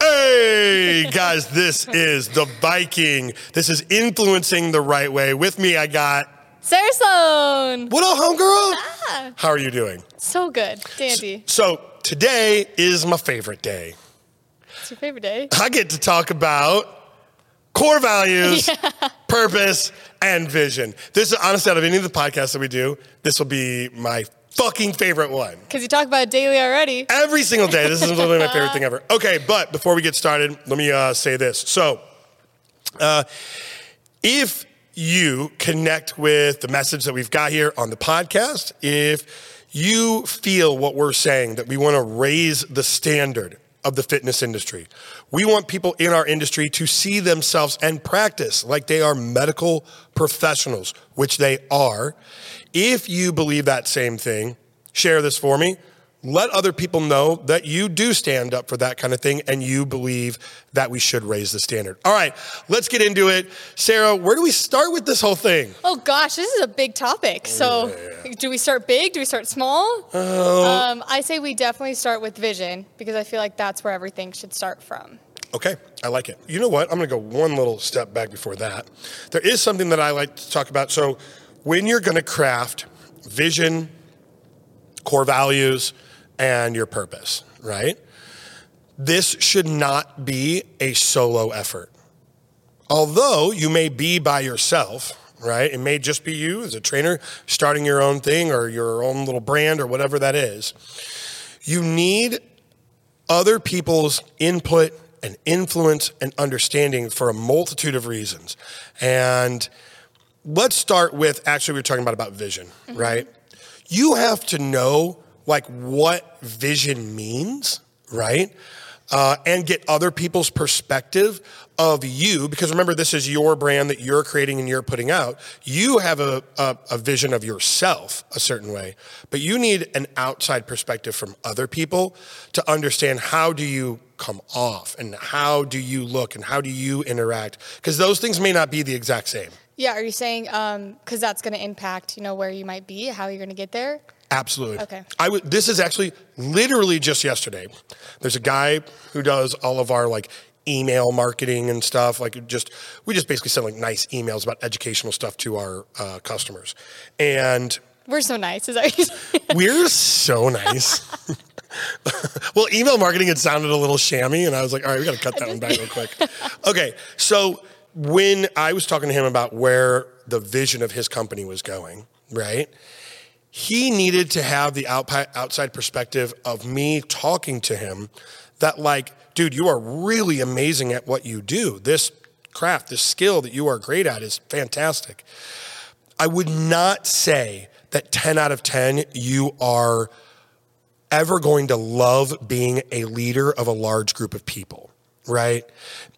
Hey guys, this is the Viking. This is influencing the right way. With me, I got Sarah Sloan. what up, homegirl? Ah, How are you doing? so good. Dandy. So today is my favorite day. It's your favorite day. I get to talk about core values, purpose, and vision. This is honestly out of any of the podcasts that we do, this will be my fucking favorite one. Because you talk about it daily already. Every single day. This is literally my favorite thing ever. Okay, but before we get started, let me uh, say this. So, uh, if you connect with the message that we've got here on the podcast, if you feel what we're saying, that we want to raise the standard of the fitness industry, we want people in our industry to see themselves and practice like they are medical professionals, which they are. If you believe that same thing, share this for me. Let other people know that you do stand up for that kind of thing and you believe that we should raise the standard. All right, let's get into it. Sarah, where do we start with this whole thing? Oh gosh, this is a big topic. So, do we start big? Do we start small? Um, I say we definitely start with vision because I feel like that's where everything should start from. Okay, I like it. You know what? I'm going to go one little step back before that. There is something that I like to talk about. So, when you're going to craft vision, core values, and your purpose, right? This should not be a solo effort. Although you may be by yourself, right? It may just be you as a trainer starting your own thing or your own little brand or whatever that is. You need other people's input and influence and understanding for a multitude of reasons. And let's start with actually we were talking about about vision, mm-hmm. right? You have to know like what vision means, right? Uh, and get other people's perspective of you because remember this is your brand that you're creating and you're putting out you have a, a, a vision of yourself a certain way but you need an outside perspective from other people to understand how do you come off and how do you look and how do you interact because those things may not be the exact same Yeah, are you saying because that's going to impact, you know, where you might be, how you're going to get there? Absolutely. Okay. I would. This is actually literally just yesterday. There's a guy who does all of our like email marketing and stuff. Like just we just basically send like nice emails about educational stuff to our uh, customers, and We're so nice. Is that we're so nice. well, email marketing had sounded a little shammy, and I was like, all right, we got to cut that one back real quick. Okay, so when I was talking to him about where the vision of his company was going, right? He needed to have the outside perspective of me talking to him that, like, dude, you are really amazing at what you do. This craft, this skill that you are great at is fantastic. I would not say that 10 out of 10 you are ever going to love being a leader of a large group of people, right?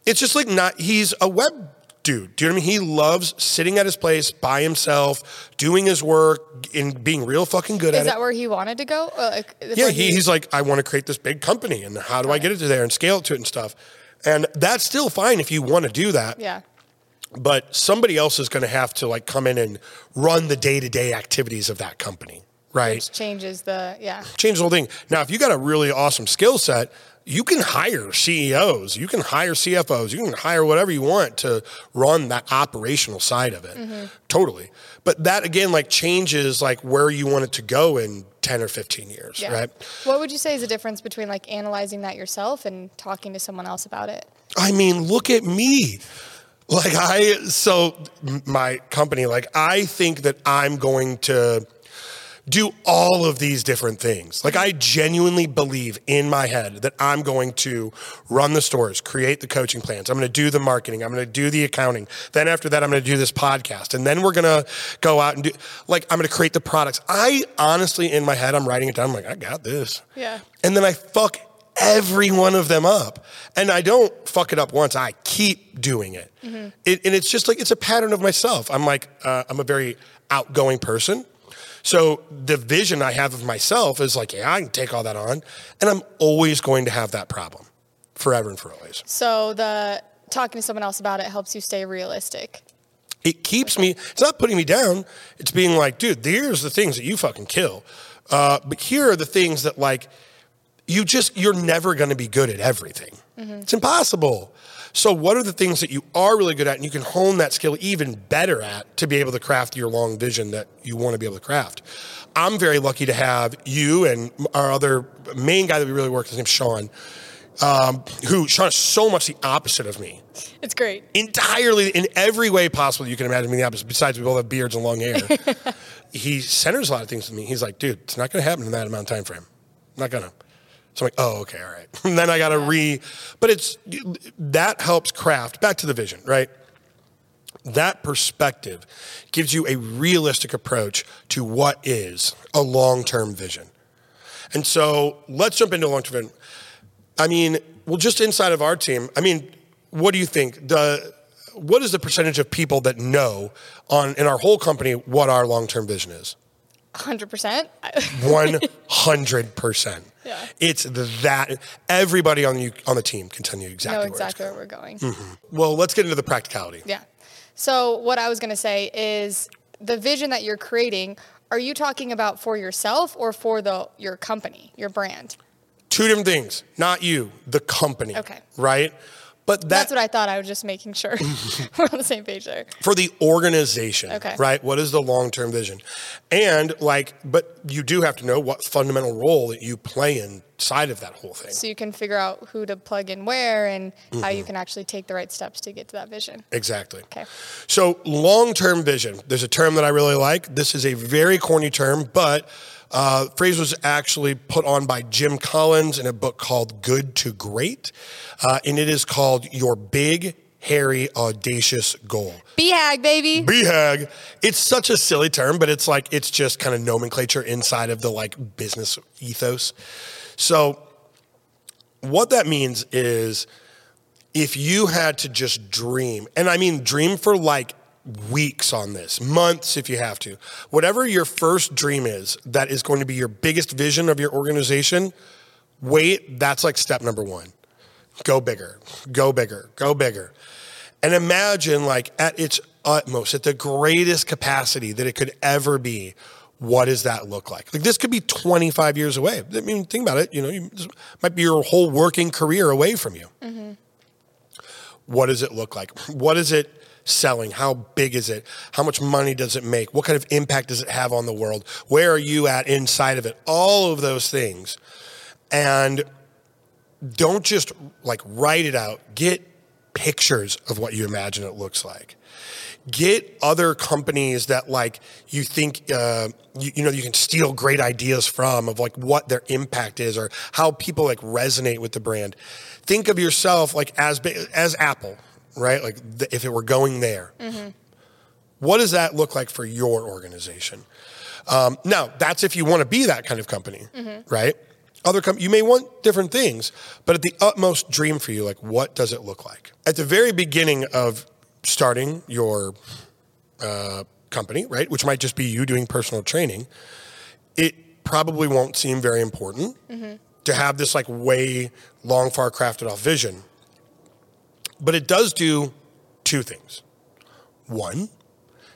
It's just like not, he's a web dude. Do you know what I mean? He loves sitting at his place by himself, doing his work and being real fucking good Is at it. Is that where he wanted to go? Uh, like, Yeah, he, he's like, I want to create this big company and how do I get it to there and scale it to it and stuff. And that's still fine if you want to do that Yeah. but somebody else is going to have to like come in and run the day-to-day activities of that company right Which changes the, yeah. change the whole thing now if you got a really awesome skill set you can hire ceos you can hire cfos you can hire whatever you want to run that operational side of it mm-hmm. totally but that again like changes like where you want it to go in 10 or 15 years Yeah. right What would you say is the difference between like analyzing that yourself and talking to someone else about it? I mean, look at me. Like I so my company like I think that I'm going to do all of these different things. Like I genuinely believe in my head that I'm going to run the stores, create the coaching plans. I'm going to do the marketing, I'm going to do the accounting. Then after that I'm going to do this podcast. And then we're going to go out and do like I'm going to create the products. I honestly in my head I'm writing it down I'm like I got this. Yeah. And then I fuck every one of them up. And I don't fuck it up once. I keep doing it. it and it's just like, it's a pattern of myself. I'm like, uh, I'm a very outgoing person. So the vision I have of myself is like, yeah, I can take all that on. And I'm always going to have that problem forever and for always. So the talking to someone else about it helps you stay realistic. it keeps me, it's not putting me down. It's being like, dude, here's the things that you fucking kill. Uh, but here are the things that like, you just, you're never going to be good at everything. It's impossible. So, what are the things that you are really good at and you can hone that skill even better at to be able to craft your long vision that you want to be able to craft? I'm very lucky to have you and our other main guy that we really work with, his name's Sean, um, who Sean is so much the opposite of me. It's great. Entirely in every way possible you can imagine me the opposite, besides we both have beards and long hair. he centers a lot of things with me. He's like, dude, it's not gonna happen in that amount of time frame. Not gonna. So I'm like, oh, okay, all right. And then I got to re, but it's that helps craft back to the vision, right? That perspective gives you a realistic approach to what is a long term vision. And so let's jump into long term vision. I mean, well, just inside of our team, I mean, what do you think? The what is the percentage of people that know on in our whole company what our long term vision is? 100%. One hundred percent. Yeah. It's that everybody on you on the team can tell you exactly. know where exactly where we're going. Mm-hmm. Well, let's get into the practicality. Yeah. So what I was going to say is the vision that you're creating, are you talking about for yourself or for the your company, your brand? Two different things. Not you, the company. Okay. Right. But that, That's what I thought. I was just making sure we're on the same page there. for the organization, Okay. right? What is the long term vision? And like, but you do have to know what fundamental role that you play inside of that whole thing. So you can figure out who to plug in where and how Mm-hmm. you can actually take the right steps to get to that vision. Exactly. Okay. So long term vision. There's a term that I really like. This is a very corny term, but uh, phrase was actually put on by Jim Collins in a book called Good to Great, uh, and it is called Your Big, Hairy, Audacious Goal. BHAG, baby. BHAG. It's such a silly term, but it's like it's just kind of nomenclature inside of the like business ethos. So what that means is if you had to just dream, and I mean dream for like weeks on this, months if you have to, whatever your first dream is that is going to be your biggest vision of your organization, wait, that's like step number one. Go bigger, go bigger, go bigger. And imagine like at its utmost, at the greatest capacity that it could ever be, what does that look like? Like this could be 25 years away. I mean, think about it. You know, you, might be your whole working career away from you. Mm-hmm. What does it look like? What is it selling? How big is it? How much money does it make? What kind of impact does it have on the world? Where are you at inside of it? All of those things. And don't just like write it out. Get pictures of what you imagine it looks like. Get other companies that like you think uh, you, you know you can steal great ideas from of like what their impact is or how people like resonate with the brand. Think of yourself like as big as Apple, right? Like the, if it were going there, what does that look like for your organization? Um, now, that's if you want to be that kind of company, right? Other com- you may want different things, but at the utmost dream for you, like what does it look like? At the very beginning of starting your uh, company, right, which might just be you doing personal training, it probably won't seem very important to have this like way long, far crafted off vision. But it does do two things. One,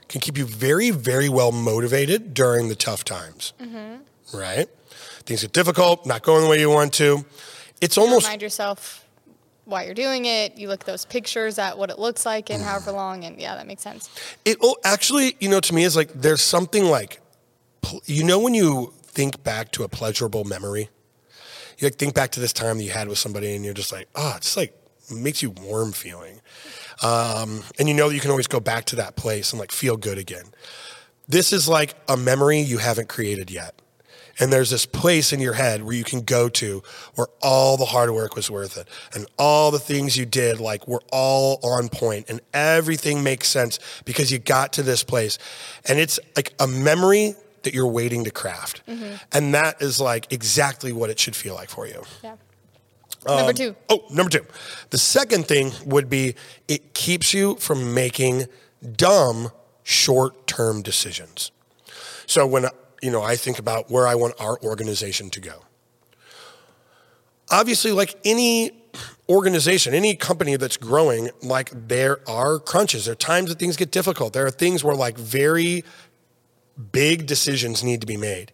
can keep you very, very well motivated during the tough times. Right? Things get difficult, not going the way you want to. It's almost Remind yourself why you're doing it. You look at those pictures at what it looks like and however long, and yeah, that makes sense. it oh, actually, you know, to me is like there's something like you know when you think back to a pleasurable memory. You like think back to this time that you had with somebody and you're just like, oh, it's like makes you warm feeling. Um, and you know that you can always go back to that place and like feel good again. This is like a memory you haven't created yet. And there's this place in your head where you can go to where all the hard work was worth it and all the things you did like were all on point and everything makes sense because you got to this place. And it's like a memory that you're waiting to craft. Mm-hmm. And that is like exactly what it should feel like for you. Yeah. Um, number two. Oh, number two. The second thing would be it keeps you from making dumb short term decisions. So when you know I think about where I want our organization to go. Obviously, like any organization, any company that's growing, like there are crunches. There are times that things get difficult. There are things where like very big decisions need to be made.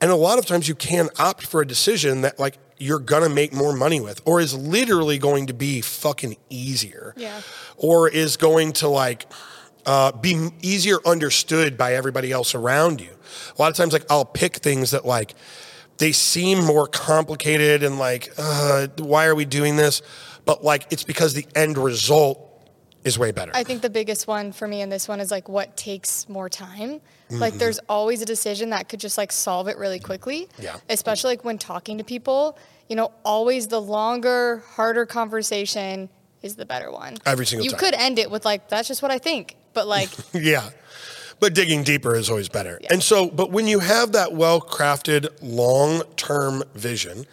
And a lot of times you can opt for a decision that like you're gonna make more money with, or is literally going to be fucking easier. Yeah. Or is going to like uh, be easier understood by everybody else around you. A lot of times, like I'll pick things that like they seem more complicated and like, uh, why are we doing this? But like it's because the end result is way better. I think the biggest one for me in this one is like what takes more time. Like there's always a decision that could just like solve it really quickly. Yeah. Especially like when talking to people, you know, always the longer, harder conversation is the better one. Every single you time. could end it with like that's just what I think, but like Yeah. But digging deeper is always better. And so, but when you have that well crafted long term vision,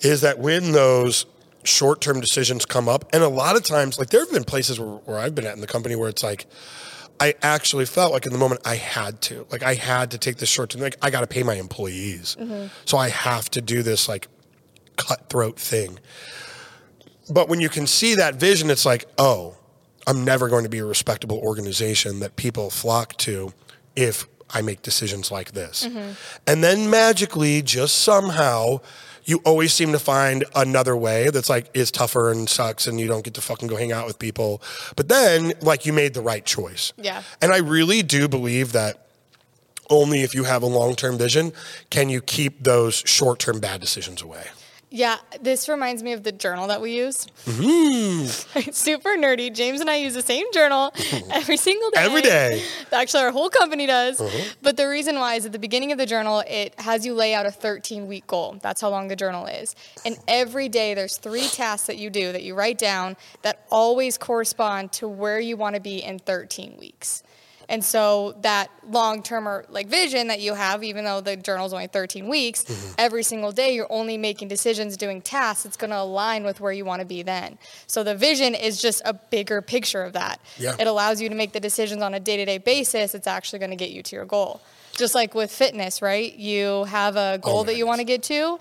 is that when those short term decisions come up, and a lot of times, like there have been places where, where I've been at in the company where it's like, I actually felt like in the moment I had to, like I had to take this short term, like I got to pay my employees. Mm-hmm. So I have to do this like cutthroat thing. But when you can see that vision, it's like, oh, I'm never going to be a respectable organization that people flock to if I make decisions like this. Mm-hmm. And then magically, just somehow, you always seem to find another way that's like is tougher and sucks and you don't get to fucking go hang out with people. But then like you made the right choice. Yeah. And I really do believe that only if you have a long-term vision can you keep those short-term bad decisions away. Yeah, this reminds me of the journal that we use. Mm-hmm. It's super nerdy. James and I use the same journal every single day. Every day. Actually, our whole company does. Uh-huh. But the reason why is at the beginning of the journal, it has you lay out a 13 week goal. That's how long the journal is. And every day, there's three tasks that you do that you write down that always correspond to where you want to be in 13 weeks. And so that long term or like vision that you have, even though the journal's only 13 weeks, Mm-hmm. every single day you're only making decisions, doing tasks that's going to align with where you want to be then. So the vision is just a bigger picture of that. Yeah. It allows you to make the decisions on a day to day basis. It's actually going to get you to your goal. Just like with fitness, right? You have a goal Oh that you want to get to.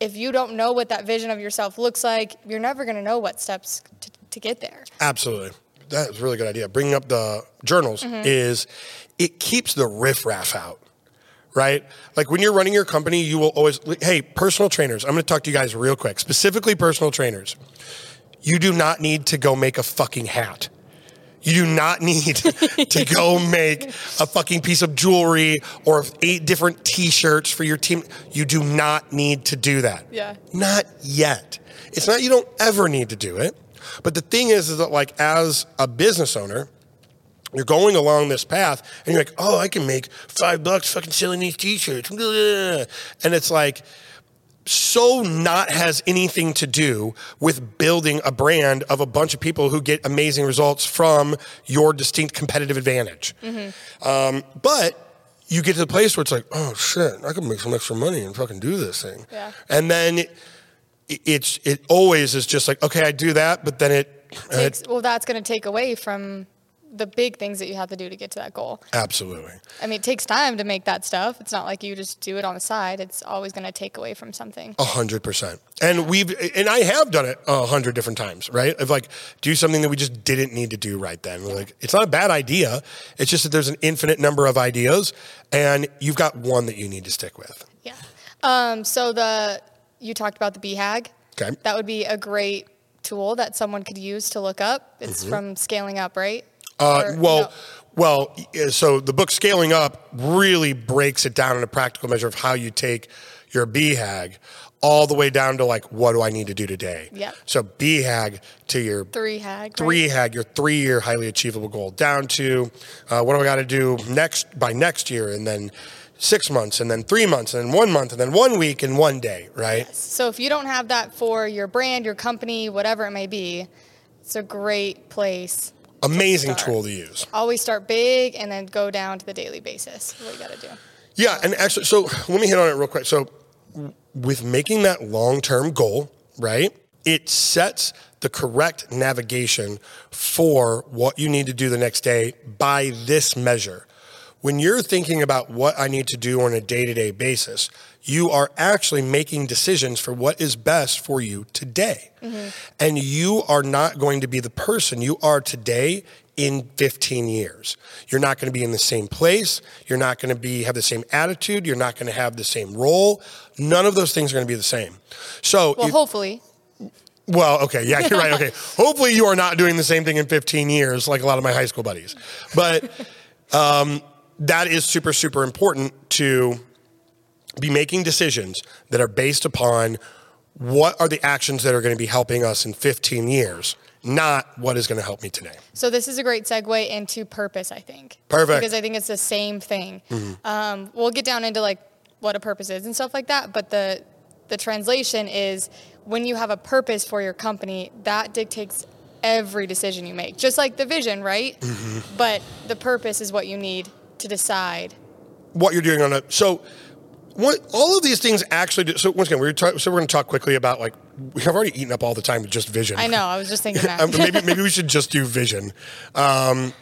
If you don't know what that vision of yourself looks like, you're never going to know what steps to, to get there. Absolutely. That's a really good idea. Bringing up the journals mm-hmm. is it keeps the riffraff out, right? Like when you're running your company, you will always, hey, personal trainers, I'm going to talk to you guys real quick, specifically personal trainers. You do not need to go make a fucking hat. You do not need to go make a fucking piece of jewelry or eight different t shirts for your team. You do not need to do that. Yeah. Not yet. It's not you don't ever need to do it. But the thing is, is that like as a business owner, you're going along this path and you're like, oh, I can make five bucks fucking selling these t-shirts. And it's like, so not has anything to do with building a brand of a bunch of people who get amazing results from your distinct competitive advantage. Um, but you get to the place where it's like, oh shit, I can make some extra money and fucking do this thing. Yeah. And then it's it always is just like, okay, I do that, but then it, Takes, well, that's going to take away from the big things that you have to do to get to that goal. absolutely. I mean, it takes time to make that stuff. It's not like you just do it on the side. It's always going to take away from something. A hundred percent. And we've and I have done it a hundred different times, right? Of like do something that we just didn't need to do right then. We're like, it's not a bad idea. It's just that there's an infinite number of ideas, and you've got one that you need to stick with. Yeah. Um, so the you talked about the BHAG. Okay. That would be a great tool that someone could use to look up. It's from Scaling Up, right? Uh, Or, well, no. well, so the book Scaling Up really breaks it down in a practical measure of how you take your BHAG all the way down to like, what do I need to do today? Yep. So BHAG to your three hag. three right? hag your three year highly achievable goal down to uh, what do I got to do next by next year and then six months and then three months and then one month and then one week and one day, right? So if you don't have that for your brand, your company, whatever it may be, it's a great place. Amazing start. tool to use. Always start big and then go down to the daily basis. What you got to do. Yeah, and actually, so let me hit on it real quick. So, with making that long term goal, right, it sets the correct navigation for what you need to do the next day by this measure. When you're thinking about what I need to do on a day to day basis, you are actually making decisions for what is best for you today. And you are not going to be the person you are today in 15 years. You're not going to be in the same place. You're not going to be have the same attitude. You're not going to have the same role. None of those things are going to be the same. So, Well, if- hopefully. well, okay, yeah, you're right. Okay, hopefully you are not doing the same thing in 15 years like a lot of my high school buddies, but um, that is super, super important to be making decisions that are based upon what are the actions that are going to be helping us in 15 years, not what is going to help me today. So this is a great segue into purpose, I think. Perfect. Mm-hmm. Because I think it's the same thing. Um, we'll get down into like what a purpose is and stuff like that, but the the translation is when you have a purpose for your company, that dictates every decision you make. Just like the vision, right? Mm-hmm. But the purpose is what you need to decide. what you're doing on it. so what all of these things actually do, so once again we're talk, so we're going to talk quickly about like we have already eaten up all the time with just vision I know, I was just thinking that. Um, maybe maybe we should just do vision um,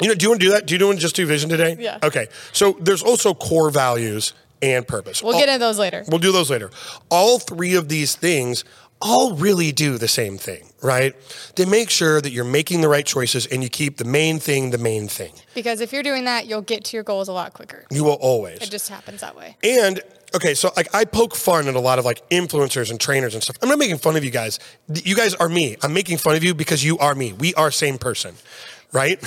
you know do you want to do that do you want to just do vision today Yeah. okay so there's also core values and purpose we'll All- get into those later. We'll do those later. All three of these things all really do the same thing, right? They make sure that you're making the right choices and you keep the main thing the main thing. Because if you're doing that, you'll get to your goals a lot quicker. You will always. It just happens that way. And okay, so like I poke fun at a lot of like influencers and trainers and stuff. I'm not making fun of you guys. You guys are me. I'm making fun of you because you are me. We are same person, right?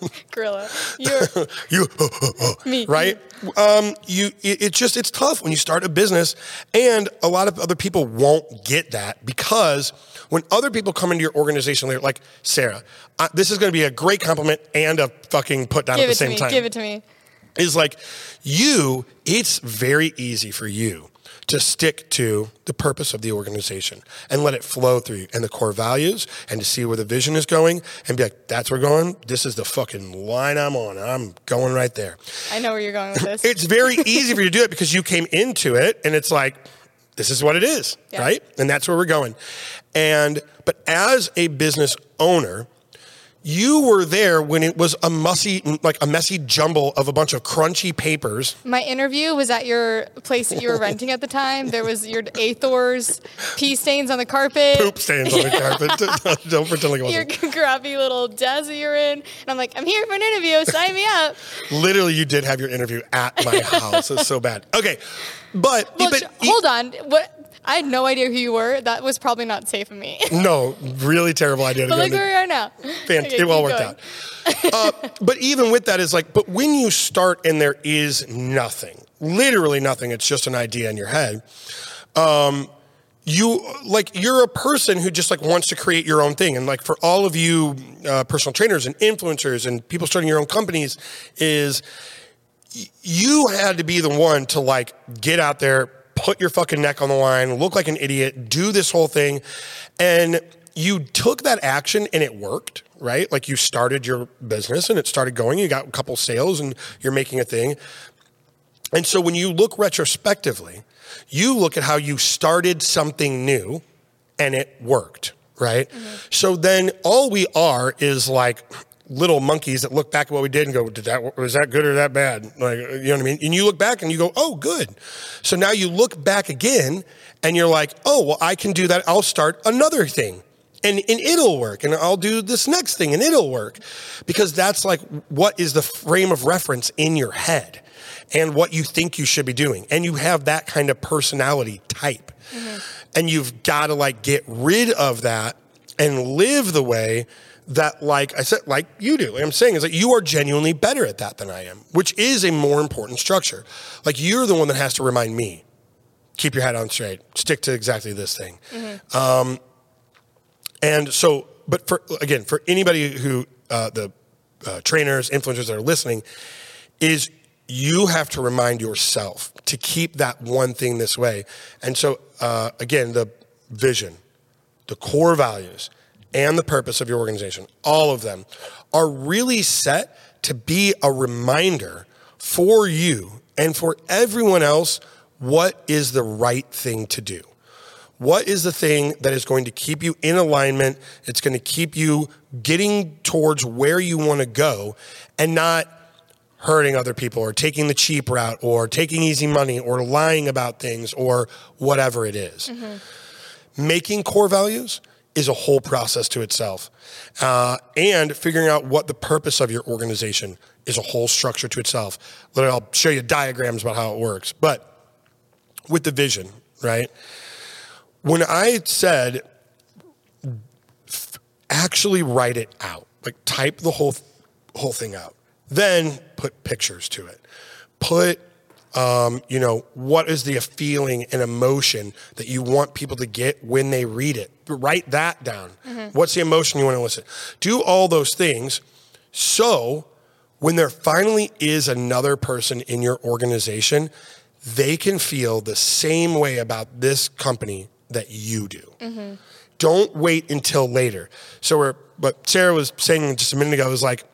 Gorilla. You're you Me. right? Um, you it, it's just it's tough when you start a business, and a lot of other people won't get that because when other people come into your organization, they're like Sarah. Uh, this is going to be a great compliment and a fucking put down give at the same me. time. Give it to me. is like you, it's very easy for you to stick to the purpose of the organization and let it flow through you and the core values and to see where the vision is going and be like, that's where we're going. This is the fucking line I'm on. I'm going right there. I know where you're going with this. It's very easy for you to do it because you came into it and it's like, this is what it is, Yeah. right? And that's where we're going. And, but as a business owner, you were there when it was a messy, like a messy jumble of a bunch of crunchy papers. My interview was at your place that you were renting at the time. There was your Athors pee stains on the carpet. Poop stains on the carpet. Don't pretend like it Your wasn't. grubby little desk that you're in. And I'm like, I'm here for an interview. Sign me up. Literally, you did have your interview at my house. It's so bad. Okay, but, Well, but sh- hold on. What? I had no idea who you were. That was probably not safe of me. no, really terrible idea. To but look where we are now. Fant- Okay, it all worked going. out. uh, but even with that, is like, but when you start and there is nothing, literally nothing, it's just an idea in your head. Um, you like you're a person who just like wants to create your own thing, and like for all of you uh, personal trainers and influencers and people starting your own companies, is you had to be the one to like get out there, put your fucking neck on the line, look like an idiot, do this whole thing. And you took that action and it worked, right? Like you started your business and it started going, you got a couple sales and you're making a thing. And so when you look retrospectively, you look at how you started something new and it worked, right? Mm-hmm. So then all we are is like little monkeys that look back at what we did and go, did that was that good or that bad? Like you know what I mean? And you look back and you go, oh, good. So now you look back again and you're like, oh, well, I can do that. I'll start another thing. And, and it'll work, and I'll do this next thing, and it'll work, because that's like what is the frame of reference in your head and what you think you should be doing. And you have that kind of personality type. Mm-hmm. And you've got to like get rid of that and live the way that, like I said, like you do. Like I'm saying is that you are genuinely better at that than I am, which is a more important structure. Like you're the one that has to remind me keep your head on straight, stick to exactly this thing. Um, and so, but for again, for anybody who uh, the uh, trainers, influencers that are listening, is you have to remind yourself to keep that one thing this way. And so, uh, again, the vision, the core values, and the purpose of your organization, all of them are really set to be a reminder for you and for everyone else what is the right thing to do. What is the thing that is going to keep you in alignment? It's going to keep you getting towards where you want to go and not hurting other people or taking the cheap route or taking easy money or lying about things or whatever it is. Mm-hmm. Making core values is a whole process to itself. Uh, and figuring out what the purpose of your organization is a whole structure to itself. I'll show you diagrams about how it works. But with the vision, right? When I said actually write it out, like type the whole whole thing out, then put pictures to it. Put um, you know, what is the feeling and emotion that you want people to get when they read it? Write that down. What's the emotion you want to listen? Do all those things so when there finally is another person in your organization, they can feel the same way about this company that you do. Don't wait until later. So we're, what Sarah was saying just a minute ago was like,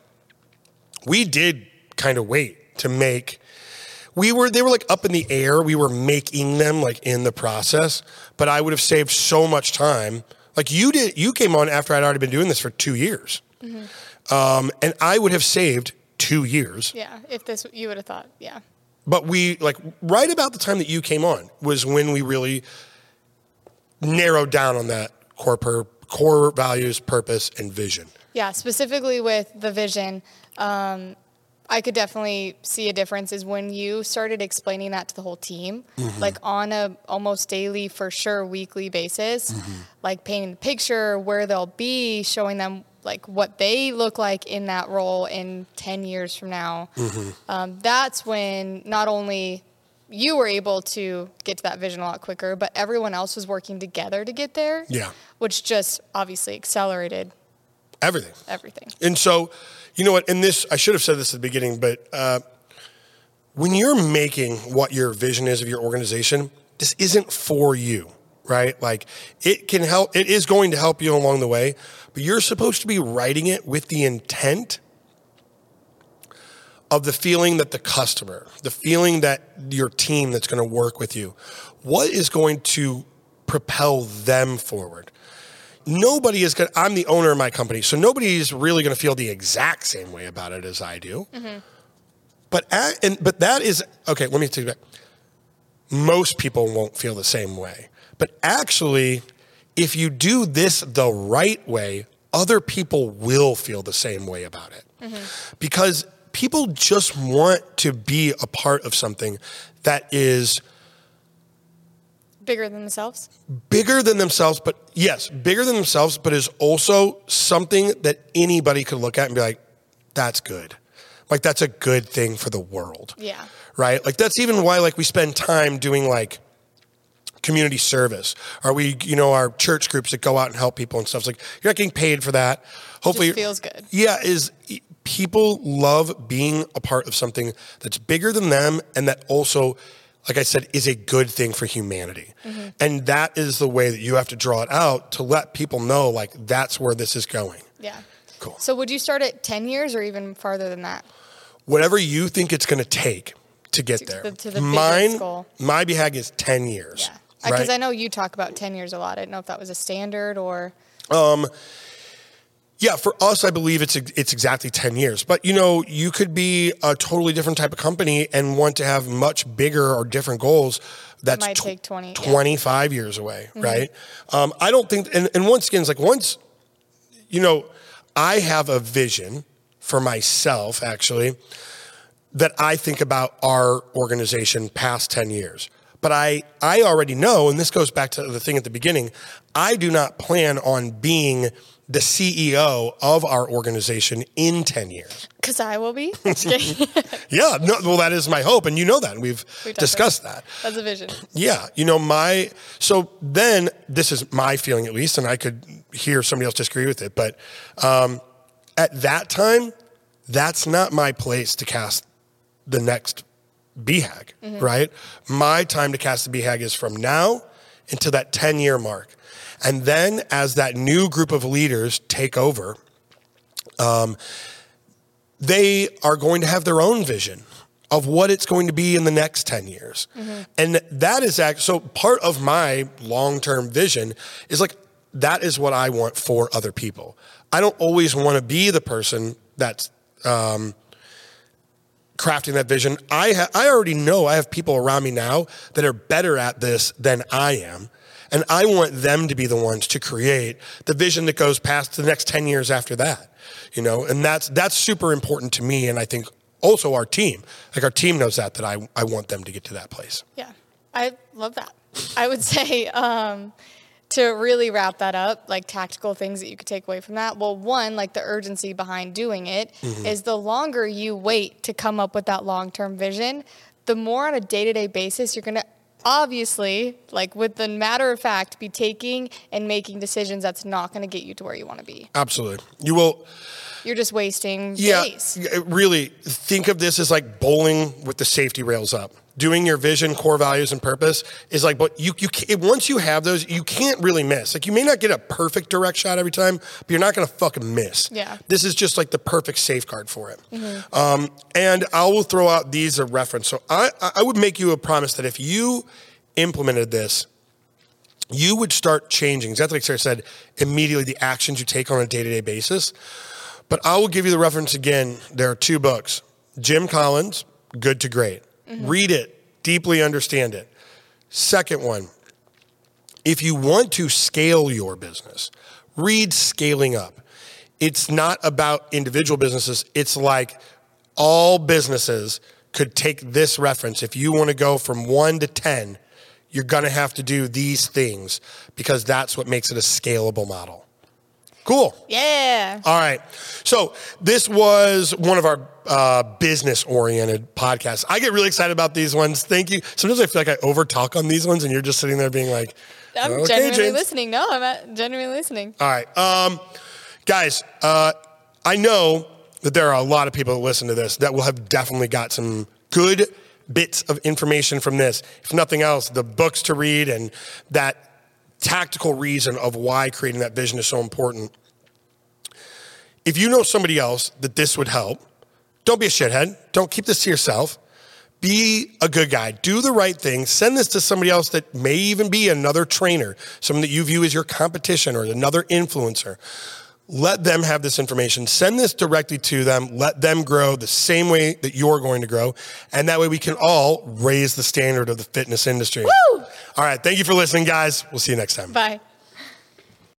we did kind of wait to make we were they were like up in the air. We were making them like in the process. But i would have saved so much time. Like you did you came on after i'd already been doing this for two years. Um, and i would have saved two years. Yeah, if this you would have thought, yeah. but we like right about the time that you came on was when we really narrowed down on that core pur- core values purpose and vision. Yeah, specifically with the vision, um, I could definitely see a difference is when you started explaining that to the whole team, mm-hmm. like on a almost daily, for sure, weekly basis, mm-hmm. like painting the picture, where they'll be, showing them like what they look like in that role in 10 years from now. Mm-hmm. Um, that's when not only you were able to get to that vision a lot quicker, but everyone else was working together to get there. Yeah. Which just obviously accelerated everything everything. And so, you know what? And this, I should have said this at the beginning, but uh, when you're making what your vision is of your organization, this isn't for you, right? Like it can help, it is going to help you along the way, but you're supposed to be writing it with the intent of the feeling that the customer, the feeling that your team that's going to work with you, what is going to propel them forward? Nobody is going to, I'm the owner of my company, so nobody is really going to feel the exact same way about it as I do. Mm-hmm. But, a and, but that is, okay, let me take it back. Most people won't feel the same way. But actually, if you do this the right way, other people will feel the same way about it. Mm-hmm. Because people just want to be a part of something that is Bigger than themselves? bigger than themselves, but yes, bigger than themselves, but is also something that anybody could look at and be like, that's good. Like that's a good thing for the world. Yeah. Right? Like that's even why like we spend time doing like community service. Are we, you know, our church groups that go out and help people and stuff. It's like you're not getting paid for that. Hopefully Just feels good. Yeah, is people love being a part of something that's bigger than them and that also like I said, is a good thing for humanity. Mm-hmm. And that is the way that you have to draw it out to let people know, like, that's where this is going. Yeah. Cool. So would you start at 10 years or even farther than that? Whatever you think it's going to take to get To there. the- to the Mine, goal. my BHAG is 10 years. Yeah. Uh, because right? I know you talk about 10 years a lot. I didn't know if that was a standard or. Um, Yeah, for us, I believe it's it's exactly ten years. But you know, you could be a totally different type of company and want to have much bigger or different goals. That's might tw- take 20, yeah. 25 years away, right? Um, I don't think, and, and once again, it's like once, you know, I have a vision for myself actually that I think about our organization past 10 years. But I, I already know, and this goes back to the thing at the beginning, I do not plan on being the CEO of our organization in 10 years. Because I will be. Yeah, no, well, that is my hope, and you know that, and we've We discussed that. That's a vision. Yeah, you know, my so then this is my feeling at least, and I could hear somebody else disagree with it, but um, at that time, that's not my place to cast the next BHAG, right? My time to cast the BHAG is from now until that 10 year mark. And then as that new group of leaders take over, um, they are going to have their own vision of what it's going to be in the next 10 years. And that is act so part of my long-term vision is like that is what I want for other people. I don't always want to be the person that's um, crafting that vision. I ha- I already know I have people around me now that are better at this than I am. And I want them to be the ones to create the vision that goes past the next 10 years after that. You know, and that's that's super important to me and I think also our team. Like our team knows that that I I want them to get to that place. Yeah, I love that. I would say um, to really wrap that up, like tactical things that you could take away from that. Well, one, like the urgency behind doing it is the longer you wait to come up with that long term vision, the more on a day to day basis you're going to obviously, like with the matter of fact, be taking and making decisions that's not going to get you to where you want to be. Absolutely. You will You're just wasting Yeah, really think of this as like bowling with the safety rails up. Doing your vision, core values, and purpose is like, but you you can, once you have those, you can't really miss. Like you may not get a perfect direct shot every time, but you're not going to fucking miss. Yeah. this is just like the perfect safeguard for it. Um, and I will throw out these a reference. So I I I would make you a promise that if you implemented this you would start changing, exactly like Sarah said, immediately the actions you take on a day to day basis. But I will give you the reference again. There are two books Jim Collins, Good to Great. Mm-hmm. Read it, deeply understand it. Second one, if you want to scale your business, read Scaling Up. It's not about individual businesses, it's like all businesses could take this reference. If you want to go from one to 10, you're going to have to do these things because that's what makes it a scalable model. Cool. Yeah. All right. So this was one of our uh, business-oriented podcasts. I get really excited about these ones. Thank you. Sometimes I feel like I over-talk on these ones, and you're just sitting there being like, I'm "Okay, genuinely James." listening. No, I'm genuinely listening. All right. Um, guys, uh, I know that there are a lot of people that listen to this that will have definitely got some good bits of information from this. If nothing else, the books to read and that tactical reason of why creating that vision is so important. If you know somebody else that this would help, don't be a shithead. Don't keep this to yourself. Be a good guy. Do the right thing. Send this to somebody else that may even be another trainer, someone that you view as your competition or another influencer. Let them have this information. Send this directly to them. Let them grow the same way that you're going to grow. And that way we can all raise the standard of the fitness industry. Woo! All right. Thank you for listening, guys. We'll see you next time. Bye.